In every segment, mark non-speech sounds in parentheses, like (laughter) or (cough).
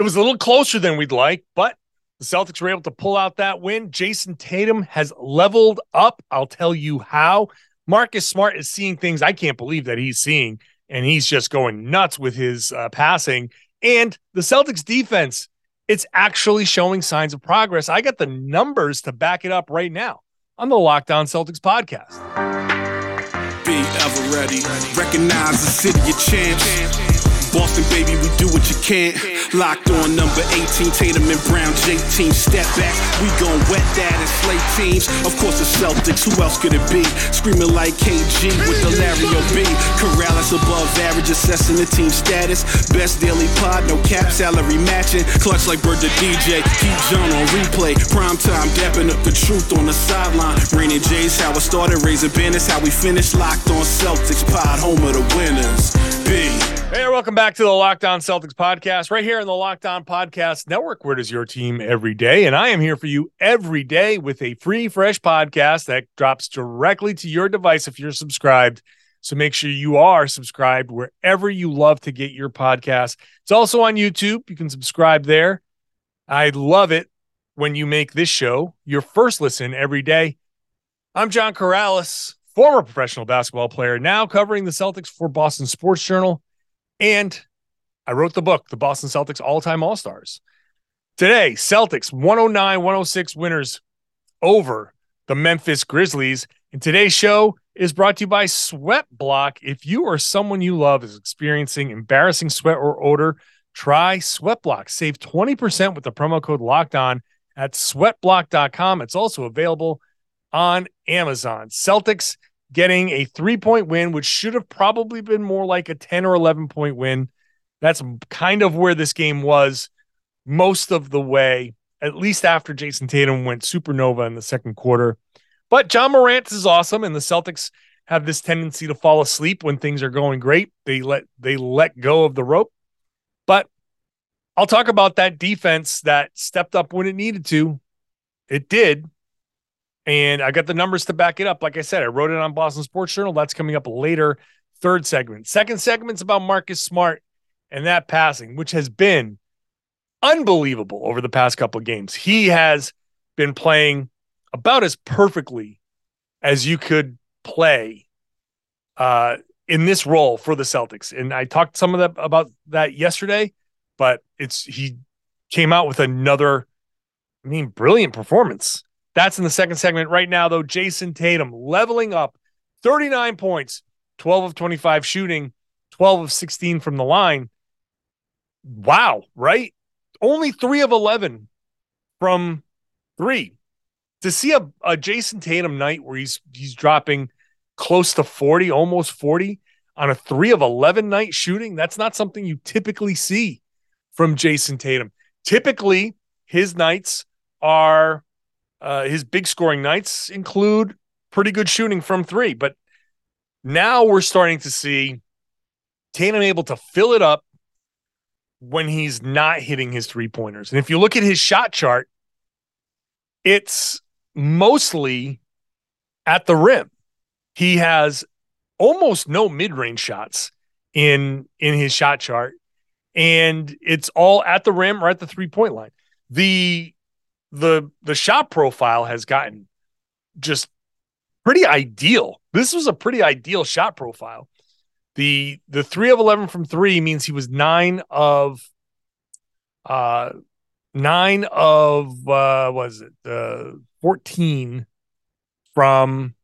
It was a little closer than we'd like, but the Celtics were able to pull out that win. Jayson Tatum has leveled up. I'll tell you how. Marcus Smart is seeing things I can't believe that he's seeing, and he's just going nuts with his uh, passing. And the Celtics defense, it's actually showing signs of progress. I got the numbers to back it up right now on the Locked On Celtics podcast. Be ever ready. Recognize the city of champs. Boston, baby, we do what you can't. Locked on number 18, Tatum and Brown, J team. Step back, we gon' wet that and slay teams. Of course, the Celtics, who else could it be? Screaming like KG with the Larry O.B. Karalis above average, assessing the team status. Best daily pod, no cap salary matching. Clutch like Bird the DJ, keep John on replay. Prime time, dapping up the truth on the sideline. Raining J's, how it started, raising banners, how we finished. Locked on Celtics pod, home of the winners. B. Hey, welcome back to the Locked On Celtics podcast, right here in the Locked On Podcast Network. Where does your team every day? And I am here for you every day with a free, fresh podcast that drops directly to your device if you're subscribed. So make sure you are subscribed wherever you love to get your podcast. It's also on YouTube. You can subscribe there. I love it when you make this show your first listen every day. I'm John Karalis, former professional basketball player, now covering the Celtics for Boston Sports Journal. And I wrote the book, The Boston Celtics All Time All Stars. Today, Celtics 109 106 winners over the Memphis Grizzlies. And today's show is brought to you by Sweat Block. If you or someone you love is experiencing embarrassing sweat or odor, try Sweat Block. Save 20% with the promo code locked on at sweatblock.com. It's also available on Amazon. Celtics getting a three point win, which should have probably been more like a 10 or 11 point win. That's kind of where this game was most of the way, at least after Jayson Tatum went supernova in the second quarter. But Ja Morant is awesome, and the Celtics have this tendency to fall asleep when things are going great. They let they let go of the rope. But I'll talk about that defense that stepped up when it needed to. It did, and I got the numbers to back it up. Like I said, I wrote it on Boston Sports Journal. That's coming up later. Third segment. Second segment's about Marcus Smart and that passing, which has been unbelievable over the past couple of games. He has been playing about as perfectly as you could play uh, in this role for the Celtics. And I talked some of that about that yesterday, but it's he came out with another, I mean, brilliant performance. That's in the second segment. Right now, though, Jayson Tatum leveling up 39 points, 12 of 25 shooting, 12 of 16 from the line. Wow, right? Only three of 11 from three. To see a, a Jayson Tatum night where he's he's dropping close to 40, almost 40 on a three of 11 night shooting, that's not something you typically see from Jayson Tatum. Typically, his nights are uh, his big scoring nights include pretty good shooting from three, but now we're starting to see Tatum able to fill it up when he's not hitting his three pointers. And if you look at his shot chart, it's mostly at the rim. He has almost no mid-range shots in in his shot chart and it's all at the rim or at the three-point line. The the the shot profile has gotten just pretty ideal. This was a pretty ideal shot profile. The the 3 of 11 from 3 means he was 9 of uh 9 of uh was it uh 14 from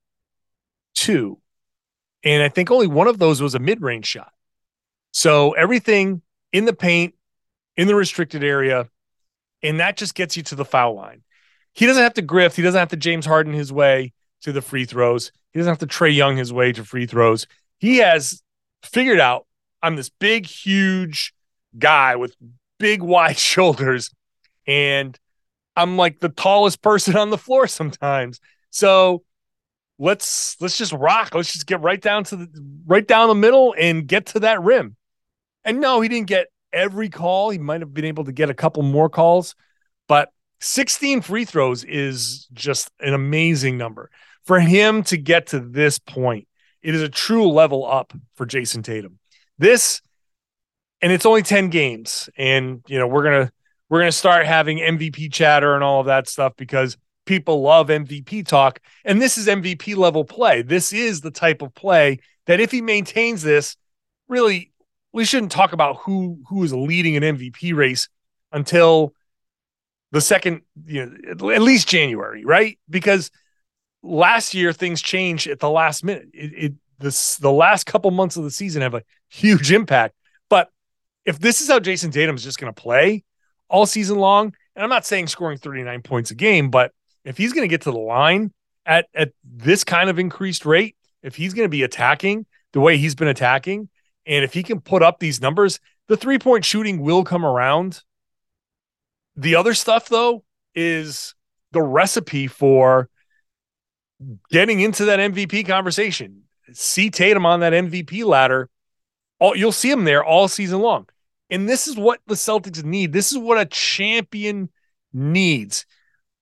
2. And I think only one of those was a mid-range shot. So everything in the paint in the restricted area and that just gets you to the foul line. He doesn't have to grift. He doesn't have to James Harden his way to the free throws. He doesn't have to Trae Young his way to free throws. He has figured out I'm this big, huge guy with big, (laughs) wide shoulders, and I'm like the tallest person on the floor sometimes. So let's let's just rock. Let's just get right down to the right down the middle and get to that rim. And no, he didn't get every call. He might have been able to get a couple more calls, but 16 free throws is just an amazing number. For him to get to this point, it is a true level up for Jayson Tatum. This and it's only 10 games and you know we're going to we're going to start having MVP chatter and all of that stuff because people love MVP talk and this is MVP level play. This is the type of play that if he maintains this, really we shouldn't talk about who who is leading an MVP race until the second, you know, at least January, right? Because last year things changed at the last minute. It, it this the last couple months of the season have a huge impact. But if this is how Jayson Tatum is just going to play all season long, and I'm not saying scoring 39 points a game, but if he's going to get to the line at at this kind of increased rate, if he's going to be attacking the way he's been attacking, and if he can put up these numbers, the three point shooting will come around. The other stuff, though, is the recipe for getting into that MVP conversation. See Tatum on that MVP ladder. All, you'll see him there all season long. And this is what the Celtics need. This is what a champion needs.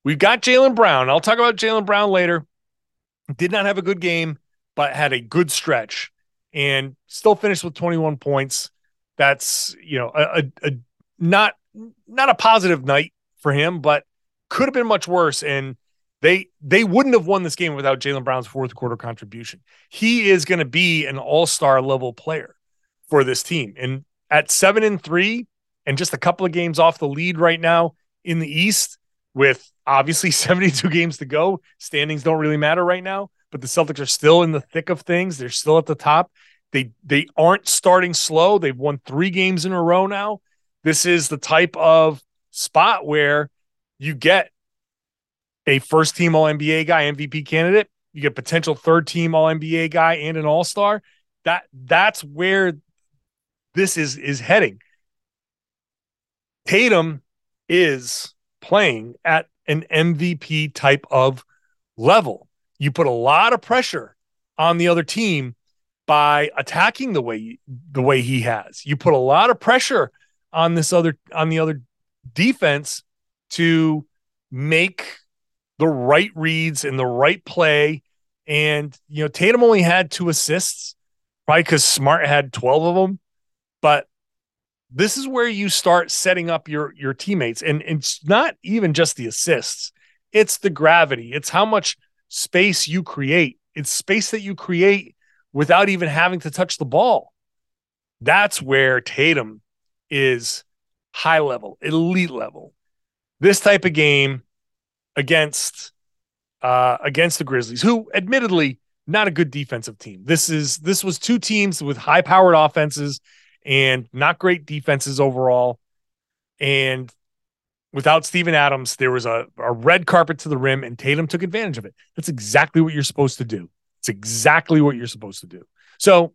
We've got Jaylen Brown. I'll talk about Jaylen Brown later. Did not have a good game, but had a good stretch and still finished with 21 points. That's, you know, a, a, a not not a positive night for him, but could have been much worse. And they they wouldn't have won this game without Jaylen Brown's fourth quarter contribution. He is going to be an all-star level player for this team. And at seven and three, and just a couple of games off the lead right now in the East, with obviously (laughs) 72 games to go. Standings don't really matter right now, but the Celtics are still in the thick of things. They're still at the top. They they aren't starting slow. They've won 3 games in a row now. This is the type of spot where you get a first team all NBA guy, MVP candidate, you get potential third team all NBA guy and an all-star. That that's where this is is heading. Tatum is playing at an MVP type of level. You put a lot of pressure on the other team by attacking the way the way he has. You put a lot of pressure on this other on the other defense to make the right reads and the right play. And you know, Tatum only had two assists, probably because Smart had 12 of them. But this is where you start setting up your your teammates. And, and it's not even just the assists. It's the gravity. It's how much space you create. It's space that you create without even having to touch the ball. That's where tatum is high level elite level. This type of game against uh against the grizzlies who admittedly not a good defensive team this is this was two teams with high powered offenses and not great defenses overall. And without Steven Adams, there was a, a red carpet to the rim, and Tatum took advantage of it. That's exactly what you're supposed to do. It's exactly what you're supposed to do. So,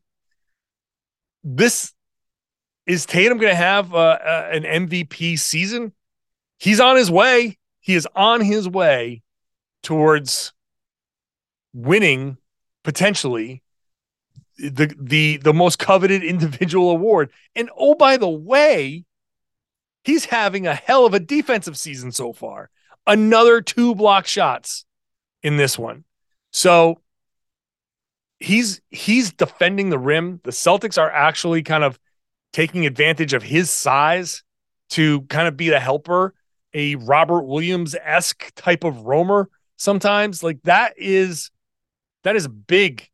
this is Tatum going to have uh, uh, an MVP season? He's on his way. He is on his way towards winning potentially the the the most coveted individual award. And oh, by the way, he's having a hell of a defensive season so far. Another two block shots in this one. So he's he's defending the rim. The Celtics are actually kind of taking advantage of his size to kind of be the helper, a Robert Williams esque type of roamer. Sometimes, like that is that is big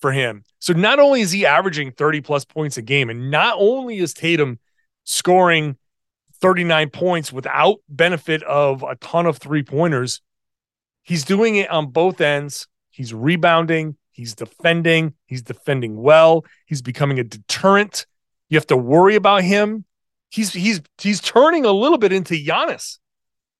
for him. So not only is he averaging 30 plus points a game, and not only is Tatum scoring 39 points without benefit of a ton of three pointers, he's doing it on both ends. He's rebounding, he's defending, he's defending well, he's becoming a deterrent. You have to worry about him. He's he's he's turning a little bit into Giannis.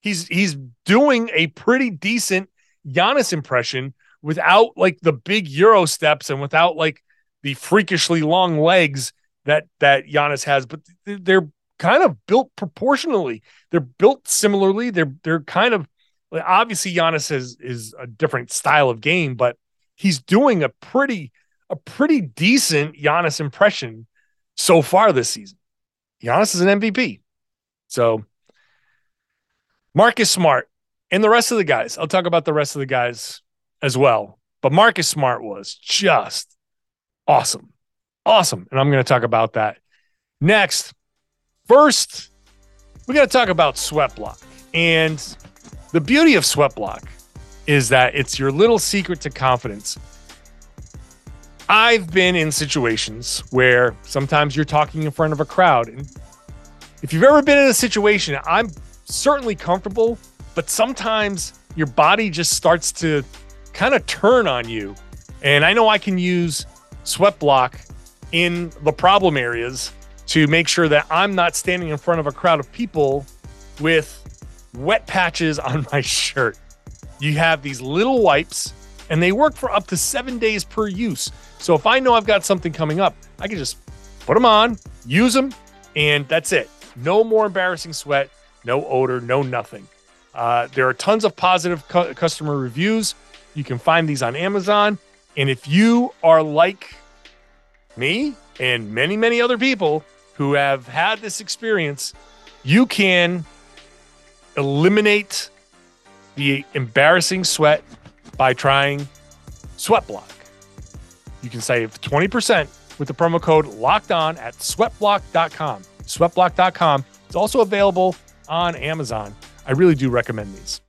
He's he's doing a pretty decent Giannis impression without like the big Euro steps and without like the freakishly long legs that that Giannis has, but they're kind of built proportionally. They're built similarly. They're they're kind of obviously Giannis is is a different style of game, but he's doing a pretty a pretty decent Giannis impression so far this season. Giannis is an MVP. So Marcus Smart and the rest of the guys. I'll talk about the rest of the guys as well. But Marcus Smart was just awesome. Awesome. And I'm going to talk about that Next, first, we got to talk about Sweat Block. And the beauty of Sweat Block is that it's your little secret to confidence. I've been in situations where sometimes you're talking in front of a crowd. And if you've ever been in a situation, I'm certainly comfortable, but sometimes your body just starts to kind of turn on you. And I know I can use Sweat Block in the problem areas to make sure that I'm not standing in front of a crowd of people with wet patches on (laughs) my shirt. You have these little wipes, and they work for up to seven days per use. So if I know I've got something coming up, I can just put them on, use them, and that's it. No more embarrassing sweat, no odor, no nothing. Uh, there are tons of positive cu- customer reviews. You can find these on Amazon. And if you are like me and many, many other people who have had this experience, you can eliminate the embarrassing sweat by trying Sweatblock. You can save 20% with the promo code locked on at sweatblock.com. Sweatblock.com. It's also available on Amazon. I really do recommend these.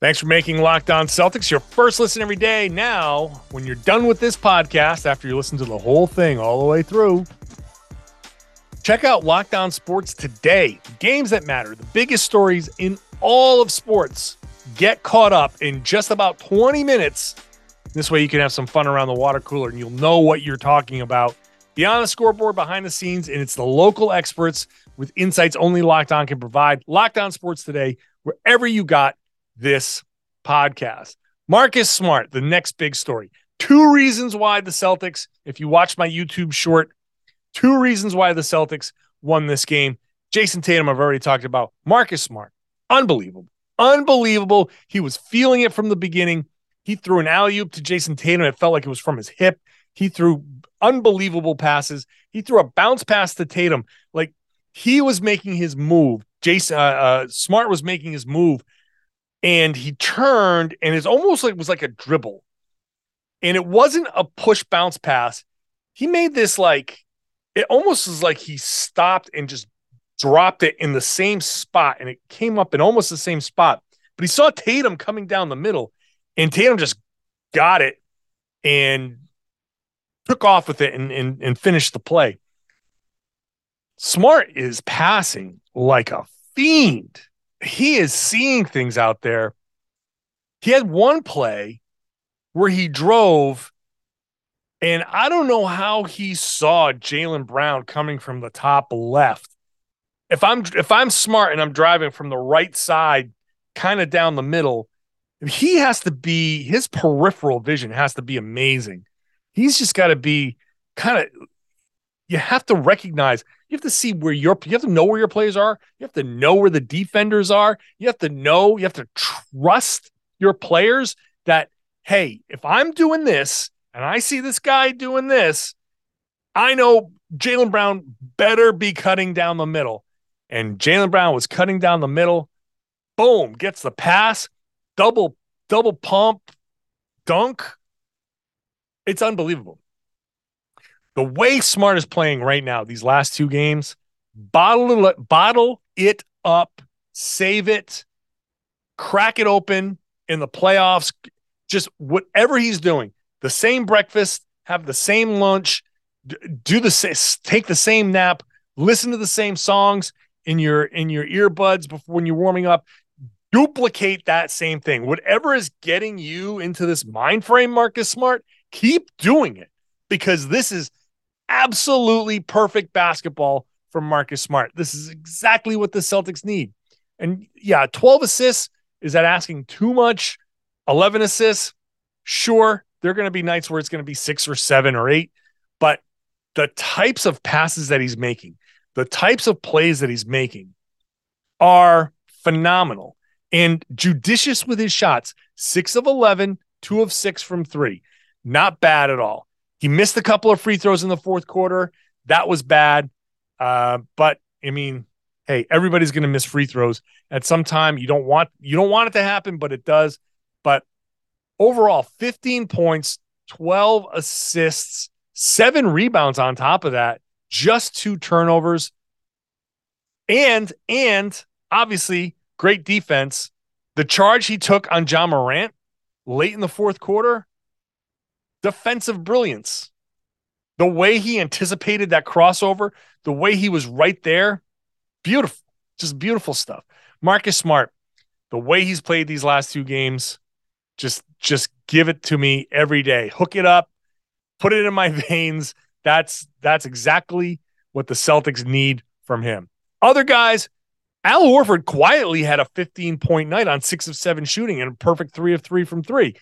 Thanks for making Locked On Celtics your first listen every day. Now, when you're done with this podcast, after you listen to the whole thing all the way through, check out Locked On Sports today. Games that matter, the biggest stories in all of sports. Get caught up in just about 20 minutes. This way, you can have some fun around the water cooler and you'll know what you're talking about. Beyond the scoreboard, behind the scenes, and it's the local experts with insights only Locked On can provide. Locked On Sports today, wherever you got this podcast. Marcus Smart, the next big story. Two reasons why the Celtics, if you watch my YouTube short, two reasons why the Celtics won this game. Jayson Tatum, I've already talked about. Marcus Smart, unbelievable. Unbelievable. He was feeling it from the beginning. He threw an alley oop to Jayson Tatum. It felt like it was from his hip. He threw unbelievable passes. He threw a bounce pass to Tatum. Like he was making his move. Jason uh, uh, Smart was making his move, and he turned, and it's almost like it was like a dribble, and it wasn't a push bounce pass. He made this like it almost was like he stopped and just dropped it in the same spot, and it came up in almost the same spot. But he saw Tatum coming down the middle, and Tatum just got it and took off with it and, and, and finished the play. Smart is passing like a fiend. He is seeing things out there. He had one play where he drove, and I don't know how he saw Jaylen Brown coming from the top left. If I'm if I'm smart and I'm driving from the right side, kind of down the middle, he has to be his peripheral vision has to be amazing. He's just got to be kind of you have to recognize you have to see where your you have to know where your players are you have to know where the defenders are you have to know you have to trust your players that hey if i'm doing this and i see this guy doing this i know Jaylen brown better be cutting down the middle and Jaylen brown was cutting down the middle. Boom gets the pass. Double double pump dunk. It's unbelievable. The way Smart is playing right now, these last two games, bottle it, bottle it up, save it, crack it open in the playoffs. Just whatever he's doing, the same breakfast, have the same lunch, do the take the same nap, listen to the same songs in your in your earbuds before when you're warming up. Duplicate that same thing. Whatever is getting you into this mind frame, Marcus Smart, keep doing it because this is absolutely perfect basketball from Marcus Smart. This is exactly what the Celtics need. And yeah, 12 assists, is that asking too much? 11 assists, sure. There are going to be nights where it's going to be six or seven or eight, but the types of passes that he's making, the types of plays that he's making are phenomenal and judicious with his shots. Six of 11, two of six from three. Not bad at all. He missed a couple of free throws in the fourth quarter. That was bad. Uh, but I mean, hey, everybody's going to miss free throws at some time. You don't want you don't want it to happen, but it does. But overall, 15 points, 12 assists, seven rebounds on top of that. Just two turnovers. And and obviously great defense. The charge he took on Ja Morant late in the fourth quarter, defensive brilliance. The way he anticipated that crossover, the way he was right there, beautiful, just beautiful stuff. Marcus Smart, the way he's played these last two games, just just give it to me every day. Hook it up, put it in my (laughs) veins. That's that's exactly what the Celtics need from him. Other guys, Al Horford quietly had a 15 point night on six of seven shooting and a perfect three of three from three.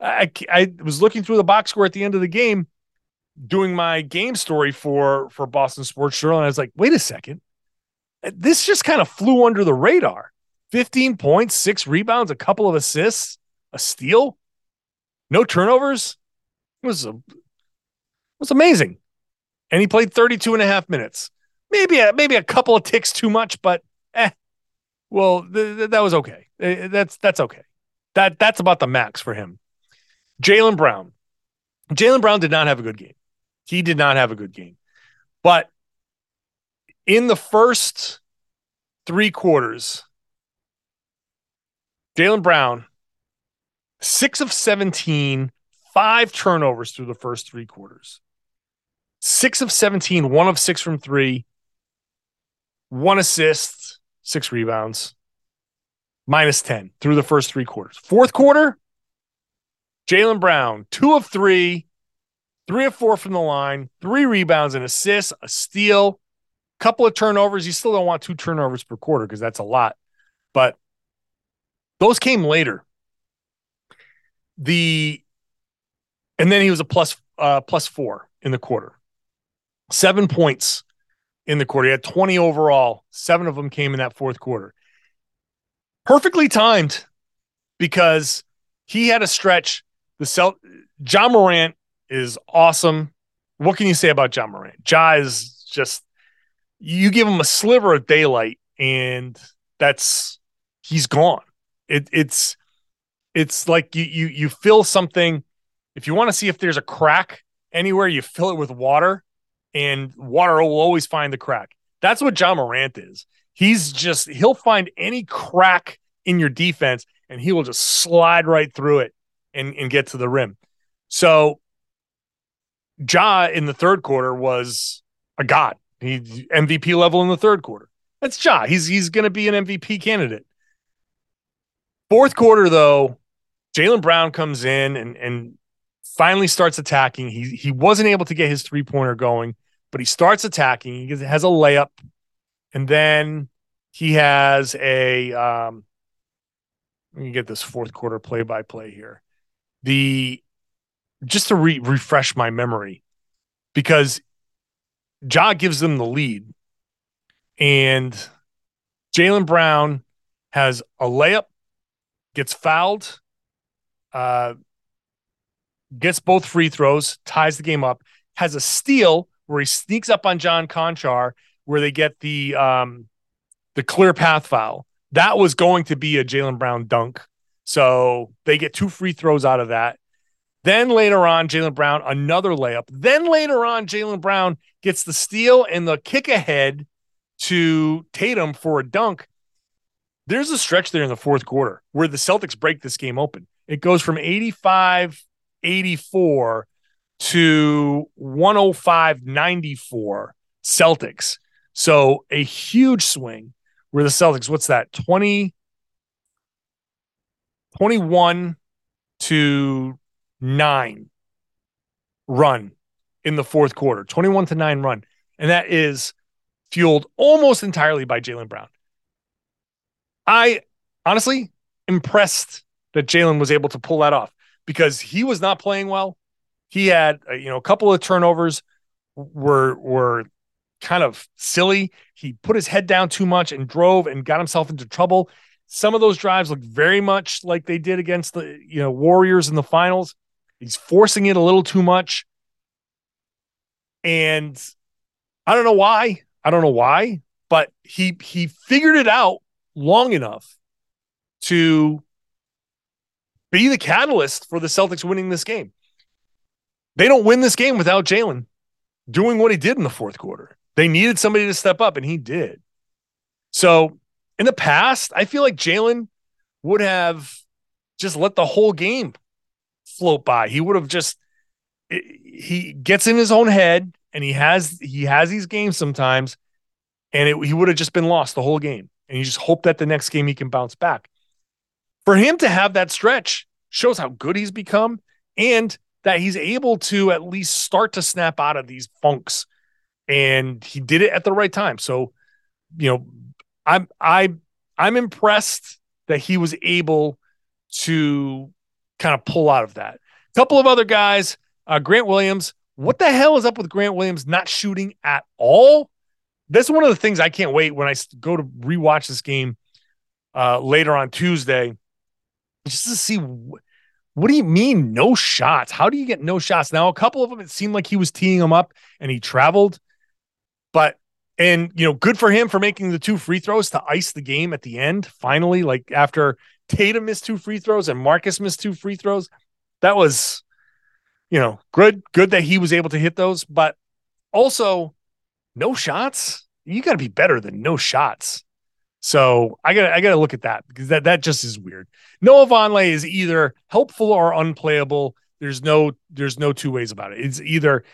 I, I was looking through the box score at the end of the game, doing my game story for for Boston Sports Journal, and I was like, wait a second, this just kind of flew under the radar. 15 points, six rebounds, a couple of assists, a steal, no turnovers. It was a, it was amazing. And he played 32 and a half minutes. Maybe a, maybe a couple of ticks too much, but eh. Well, th- th- that was okay. Uh, that's that's okay. That that's about the max for him. Jaylen Brown. Jaylen Brown did not have a good game. He did not have a good game. But in the first three quarters, Jaylen Brown, six of 17, five turnovers through the first three quarters. Six of 17, one of six from three, one assist, six rebounds, minus 10 through the first three quarters. Fourth quarter, Jaylen Brown, two of three, three of four from the line, three rebounds and assists, a steal, couple of turnovers. You still don't want two turnovers per quarter because that's a lot, but those came later. The and then he was a plus uh plus four in the quarter. Seven points in the quarter. He had 20 overall. Seven of them came in that fourth quarter. Perfectly timed because he had a stretch. The Celt Ja Morant is awesome. What can you say about Ja Morant? Ja is just you give him a sliver of daylight and that's he's gone. It, it's it's like you you you fill something. If you want to see if there's a crack anywhere, you fill it with water, and water will always find the crack. That's what Ja Morant is. He's just he'll find any crack in your defense, and he will just slide right through it and and get to the rim. So Ja in the third quarter was a god. He MVP level in the third quarter. That's Ja. He's he's going to be an MVP candidate. Fourth quarter, though, Jaylen Brown comes in and and finally starts attacking. He he wasn't able to get his three pointer going, but he starts attacking. He has a layup, and then he has a. Um, let me get this fourth quarter play by play here. The just to re- refresh my memory, because Ja gives them the lead, and Jaylen Brown has a layup gets fouled, uh, gets both free throws, ties the game up, has a steal where he sneaks up on John Konchar, where they get the um, the clear path foul. That was going to be a Jaylen Brown dunk. So they get two free throws out of that. Then later on, Jaylen Brown, another layup. Then later on, Jaylen Brown gets the steal and the kick ahead to Tatum for a dunk. There's a stretch there in the fourth quarter where the Celtics break this game open. It goes from 85 84 to 105 94 Celtics. So a huge swing where the Celtics, what's that? 20 21 to 9 run in the fourth quarter. 21 to 9 run. And that is fueled almost entirely by Jaylen Brown. I honestly impressed that Jaylen was able to pull that off because he was not playing well. He had uh, you know a couple of turnovers were were kind of silly. He put his head down too much and drove and got himself into trouble. Some of those drives look very much like they did against the you know Warriors in the finals. He's forcing it a little too much. And I don't know why. I don't know why, but he he figured it out long enough to be the catalyst for the Celtics winning this game. They don't win this game without Jaylen doing what he did in the fourth quarter. They needed somebody to step up, and he did. So in the past, I feel like Jaylen would have just let the whole game float by. He would have just he gets in his own head and he has he has these games sometimes and it, he would have just been lost the whole game and you just hope that the next game he can bounce back. For him to have that stretch shows how good he's become and that he's able to at least start to snap out of these funks and he did it at the right time. So, you know, I'm I I'm impressed that he was able to kind of pull out of that. A couple of other guys, uh, Grant Williams. What the hell is up with Grant Williams not shooting at all? That's one of the things I can't wait when I go to rewatch this game uh, later on Tuesday, just to see what do you mean no shots? How do you get no shots? Now, a couple of them, it seemed like he was teeing them up and he traveled, but and you know, good for him for making the two free throws to ice the game at the end. Finally, like after Tatum missed two free throws and Marcus missed two free throws, that was, you know, good. Good that he was able to hit those, but also no shots. You got to be better than no shots. So I got I got to look at that because that that just is weird. Noah Vonleh is either helpful or unplayable. There's no there's no two ways about it. It's either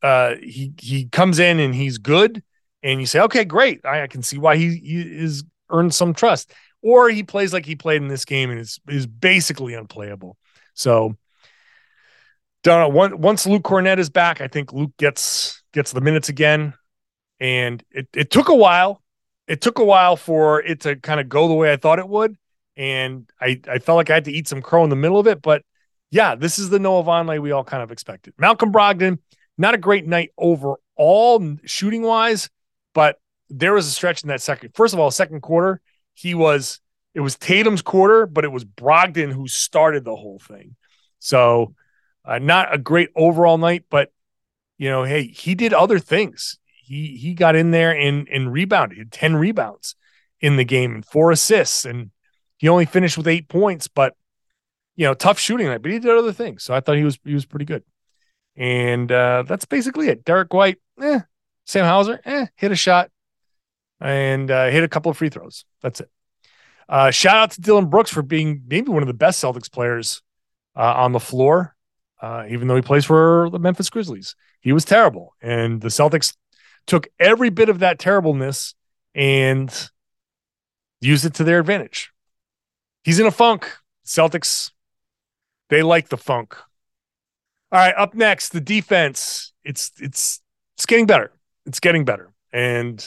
uh, he he comes in and he's good and you say, okay, great. I, I can see why he, he is earned some trust. Or he plays like he played in this game and is is basically unplayable. So don't know. Once Luke Kornet is back, I think Luke gets gets the minutes again. And it, it took a while. It took a while for it to kind of go the way I thought it would. And I, I felt like I had to eat some crow in the middle of it. But yeah, this is the Noah Vonleh we all kind of expected. Malcolm Brogdon, not a great night overall shooting wise, but there was a stretch in that second. First of all, second quarter, he was it was Tatum's quarter, but it was Brogdon who started the whole thing. So, uh, not a great overall night, but you know, hey, he did other things. He he got in there and and rebounded, he had ten rebounds in the game and four assists, and he only finished with eight points. But you know, tough shooting night, but he did other things. So I thought he was he was pretty good. And uh, that's basically it. Derrick White, eh, Sam Hauser, eh, hit a shot and uh, hit a couple of free throws. That's it. Uh, shout out to Dillon Brooks for being maybe one of the best Celtics players uh, on the floor, uh, even though he plays for the Memphis Grizzlies. He was terrible, and the Celtics took every bit of that terribleness and used it to their advantage. He's in a funk. Celtics, they like the funk. All right, up next, the defense. It's it's it's getting better it's getting better. And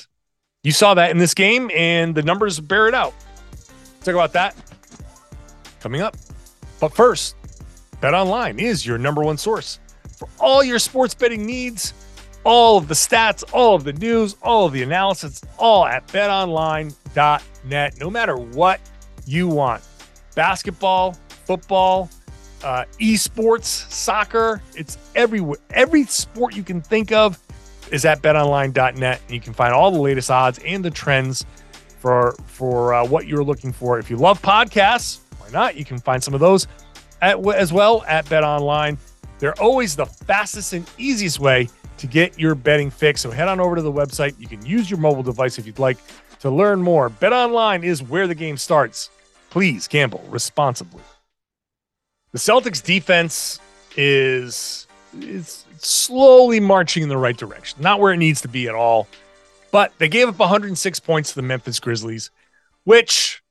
you saw that in this game, and the numbers bear it out. talk about that coming up. But first, Bet Online is your number one source for all your sports betting needs, all of the stats, all of the news, all of the analysis, all at betonline.net. No matter what you want basketball, football, uh, esports, soccer, it's everywhere. Every sport you can think of is at betonline.net. And you can find all the latest odds and the trends for for uh, what you're looking for. If you love podcasts, why not? You can find some of those at, as well at BetOnline. They're always the fastest and easiest way to get your betting fix. So head on over to the website. You can use your mobile device if you'd like to learn more. Bet online is where the game starts. Please gamble responsibly. The Celtics defense is is slowly marching in the right direction. Not where it needs to be at all, but they gave up 106 points to the Memphis Grizzlies, which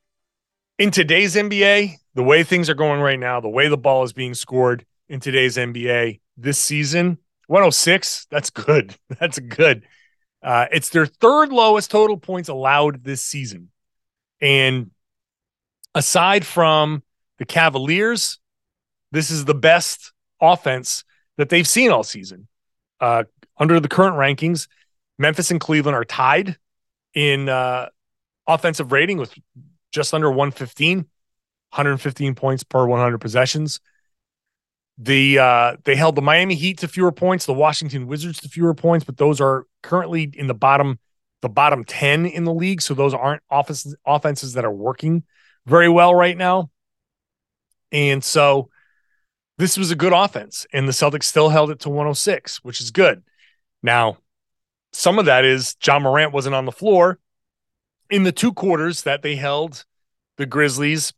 in today's NBA, the way things are going right now, the way the ball is being scored in today's NBA this season, 106, that's good. (laughs) That's good. Uh, it's their third lowest total points allowed this season. And aside from the Cavaliers, this is the best offense that they've seen all season. Uh, under the current rankings, Memphis and Cleveland are tied in uh, offensive rating with just under 115, 115 points per 100 possessions. The uh, they held the Miami Heat to fewer points, the Washington Wizards to fewer points, but those are currently in the bottom the bottom 10 in the league, so those aren't offenses offenses that are working very well right now. And so this was a good offense, and the Celtics still held it to 106, which is good. Now, some of that is Ja Morant wasn't on the floor in the two quarters that they held the Grizzlies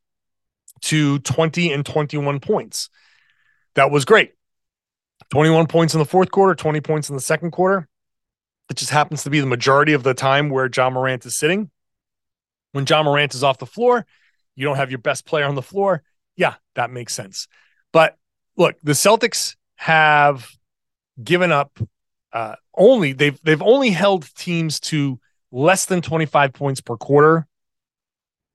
to 20 and 21 points. That was great. 21 points in the fourth quarter, 20 points in the second quarter. It just happens to be the majority of the time where Ja Morant is sitting. When Ja Morant is off the floor, you don't have your best player on the floor. Yeah, that makes sense. But look, the Celtics have given up uh, only they've they've only held teams to less than 25 points per quarter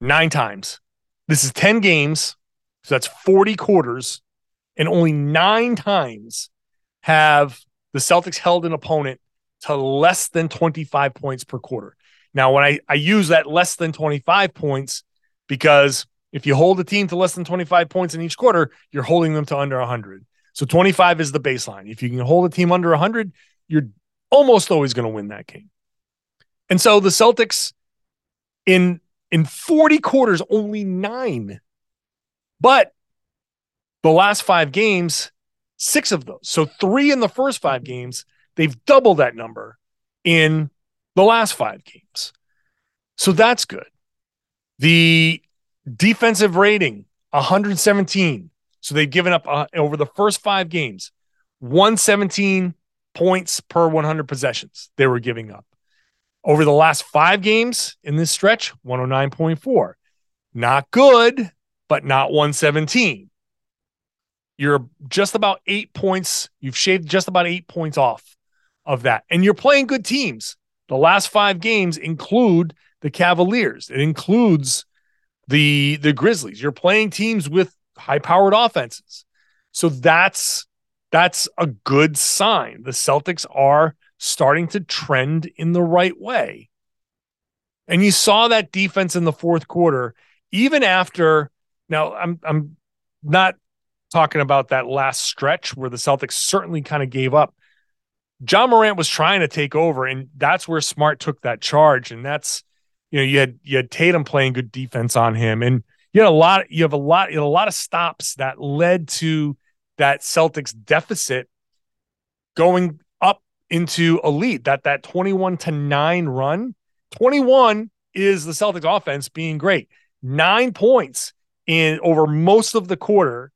nine times. This is 10 games, so that's 40 quarters, and only nine times have the Celtics held an opponent to less than 25 points per quarter. Now, when I, I use that less than 25 points, because if you hold a team to less than 25 points in each quarter, you're holding them to under 100. So 25 is the baseline. If you can hold a team under 100, you're almost always going to win that game. And so the Celtics in in 40 quarters only 9. But the last 5 games, 6 of those. So 3 in the first 5 games, they've doubled that number in the last 5 games. So that's good. The defensive rating 117. So they've given up uh, over the first 5 games 117 points per 100 possessions they were giving up. Over the last five games in this stretch, 109.4. Not good, but not 117. You're just about eight points. You've shaved just about eight points off of that. And you're playing good teams. The last five games include the Cavaliers, it includes the, the Grizzlies. You're playing teams with high powered offenses. So that's that's a good sign. The Celtics are starting to trend in the right way. And you saw that defense in the fourth quarter, even after. Now, I'm I'm not talking about that last stretch where the Celtics certainly kind of gave up. Ja Morant was trying to take over, and that's where Smart took that charge. And that's you know you had you had Tatum playing good defense on him, and you had a lot. You have a lot. You had a lot of stops that led to that Celtics deficit going up into elite. That that 21 to 9 run, 21 is the Celtics offense being great. 9 points in over most of the quarter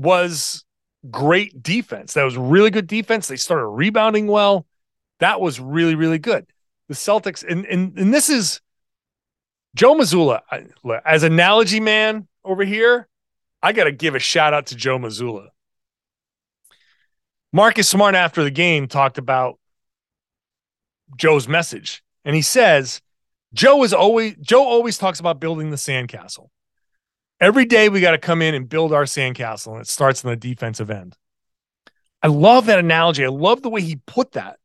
was great defense. That was really good defense. They started rebounding well. That was really really good. The Celtics and and, and this is Joe Mazzulla as analogy man over here. I got to give a shout out to Joe Mazzulla. Marcus Smart after the game talked about Joe's message, and he says Joe is always Joe always talks about building the sandcastle. Every day we got to come in and build our sandcastle, and it starts on the defensive end. I love that analogy. I love the way he put that.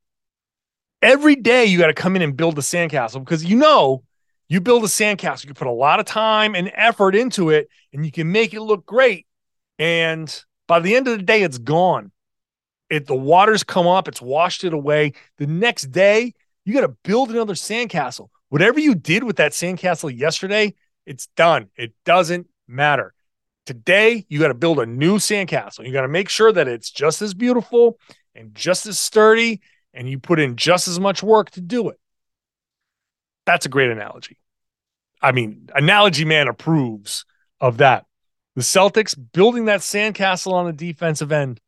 Every day you got to come in and build the sandcastle because you know you build a sandcastle, you put a lot of time and effort into it, and you can make it look great. And by the end of the day, it's gone. It the waters come up, it's washed it away. The next day, you got to build another sandcastle. Whatever you did with that sandcastle yesterday, it's done. It doesn't matter. Today, you got to build a new sandcastle. You got to make sure that it's just as beautiful and just as sturdy, and you put in just as much work to do it. That's a great analogy. I mean, Analogy Man approves of that. The Celtics building that sandcastle on the defensive end.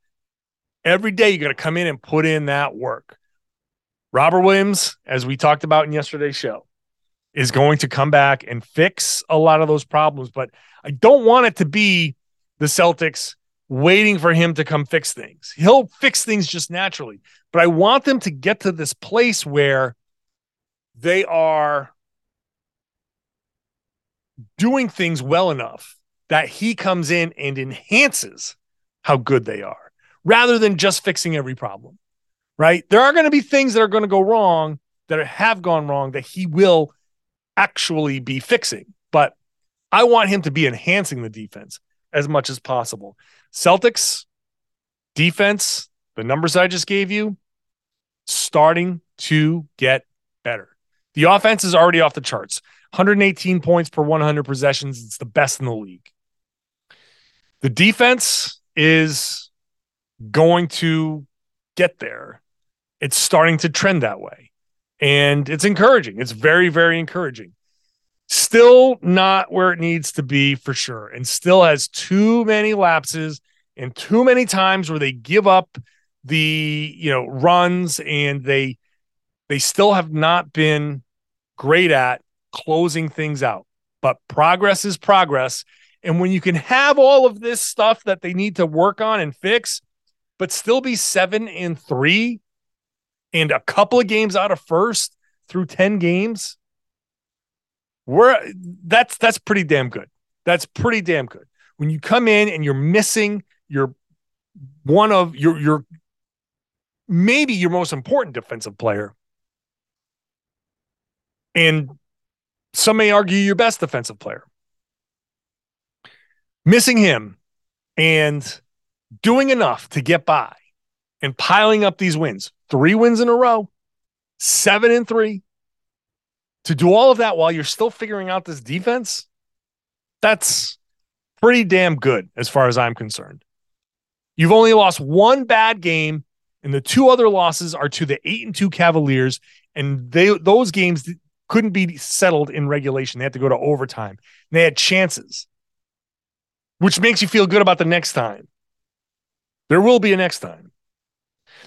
Every day you got to come in and put in that work. Robert Williams, as we talked about in yesterday's show, is going to come back and fix a lot of those problems. But I don't want it to be the Celtics waiting for him to come fix things. He'll fix things just naturally. But I want them to get to this place where they are doing things well enough that he comes in and enhances how good they are rather than just fixing every problem. Right? There are going to be things that are going to go wrong that have gone wrong that he will actually be fixing. But I want him to be enhancing the defense as much as possible. Celtics defense, the numbers I just gave you, starting to get better. The offense is already off the charts 118 points per 100 possessions. It's the best in the league. The defense is going to get there. it's starting to trend that way. And it's encouraging. It's very, very encouraging. Still not where it needs to be for sure. And still has too many lapses and too many times where they give up the, you know, runs and they they still have not been great at closing things out. But progress is progress. And when you can have all of this stuff that they need to work on and fix, but still be seven and three and a couple of games out of first through 10 games, we're that's that's pretty damn good. That's pretty damn good. When you come in and you're missing your one of your your maybe your most important defensive player and some may argue your best defensive player. Missing him and doing enough to get by and piling up these wins, three wins in a row, seven and three, to do all of that while you're still figuring out this defense, that's pretty damn good as far as I'm concerned. You've only lost one bad game, and the two other losses are to the eight and two Cavaliers, and they those games couldn't be settled in regulation. They had to go to overtime. They had chances, which makes you feel good about the next time. There will be a next time.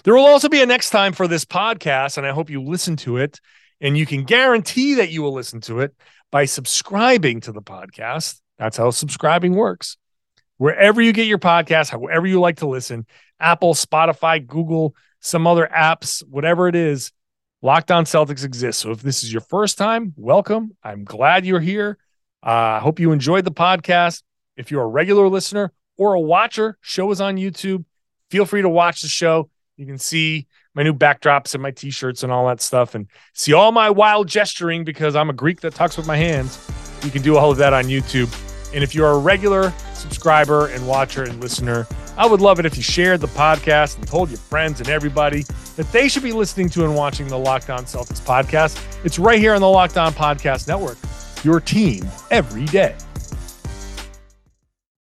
There will also be a next time for this podcast, and I hope you listen to it. And you can guarantee that you will listen to it by subscribing to the podcast. That's how subscribing works. Wherever you get your podcast, however you like to listen, Apple, Spotify, Google, some other apps, whatever it is, Locked On Celtics exists. So if this is your first time, welcome. I'm glad you're here. I uh, hope you enjoyed the podcast. If you're a regular listener or a watcher, show is on YouTube. Feel free to watch the show. You can see my new backdrops and my t-shirts and all that stuff and see all my wild gesturing because I'm a Greek that talks with my hands. You can do all of that on YouTube. And if you're a regular subscriber and watcher and listener, I would love it if you shared the podcast and told your friends and everybody that they should be listening to and watching the Locked On Celtics podcast. It's right here on the Locked On Podcast Network, your team every day.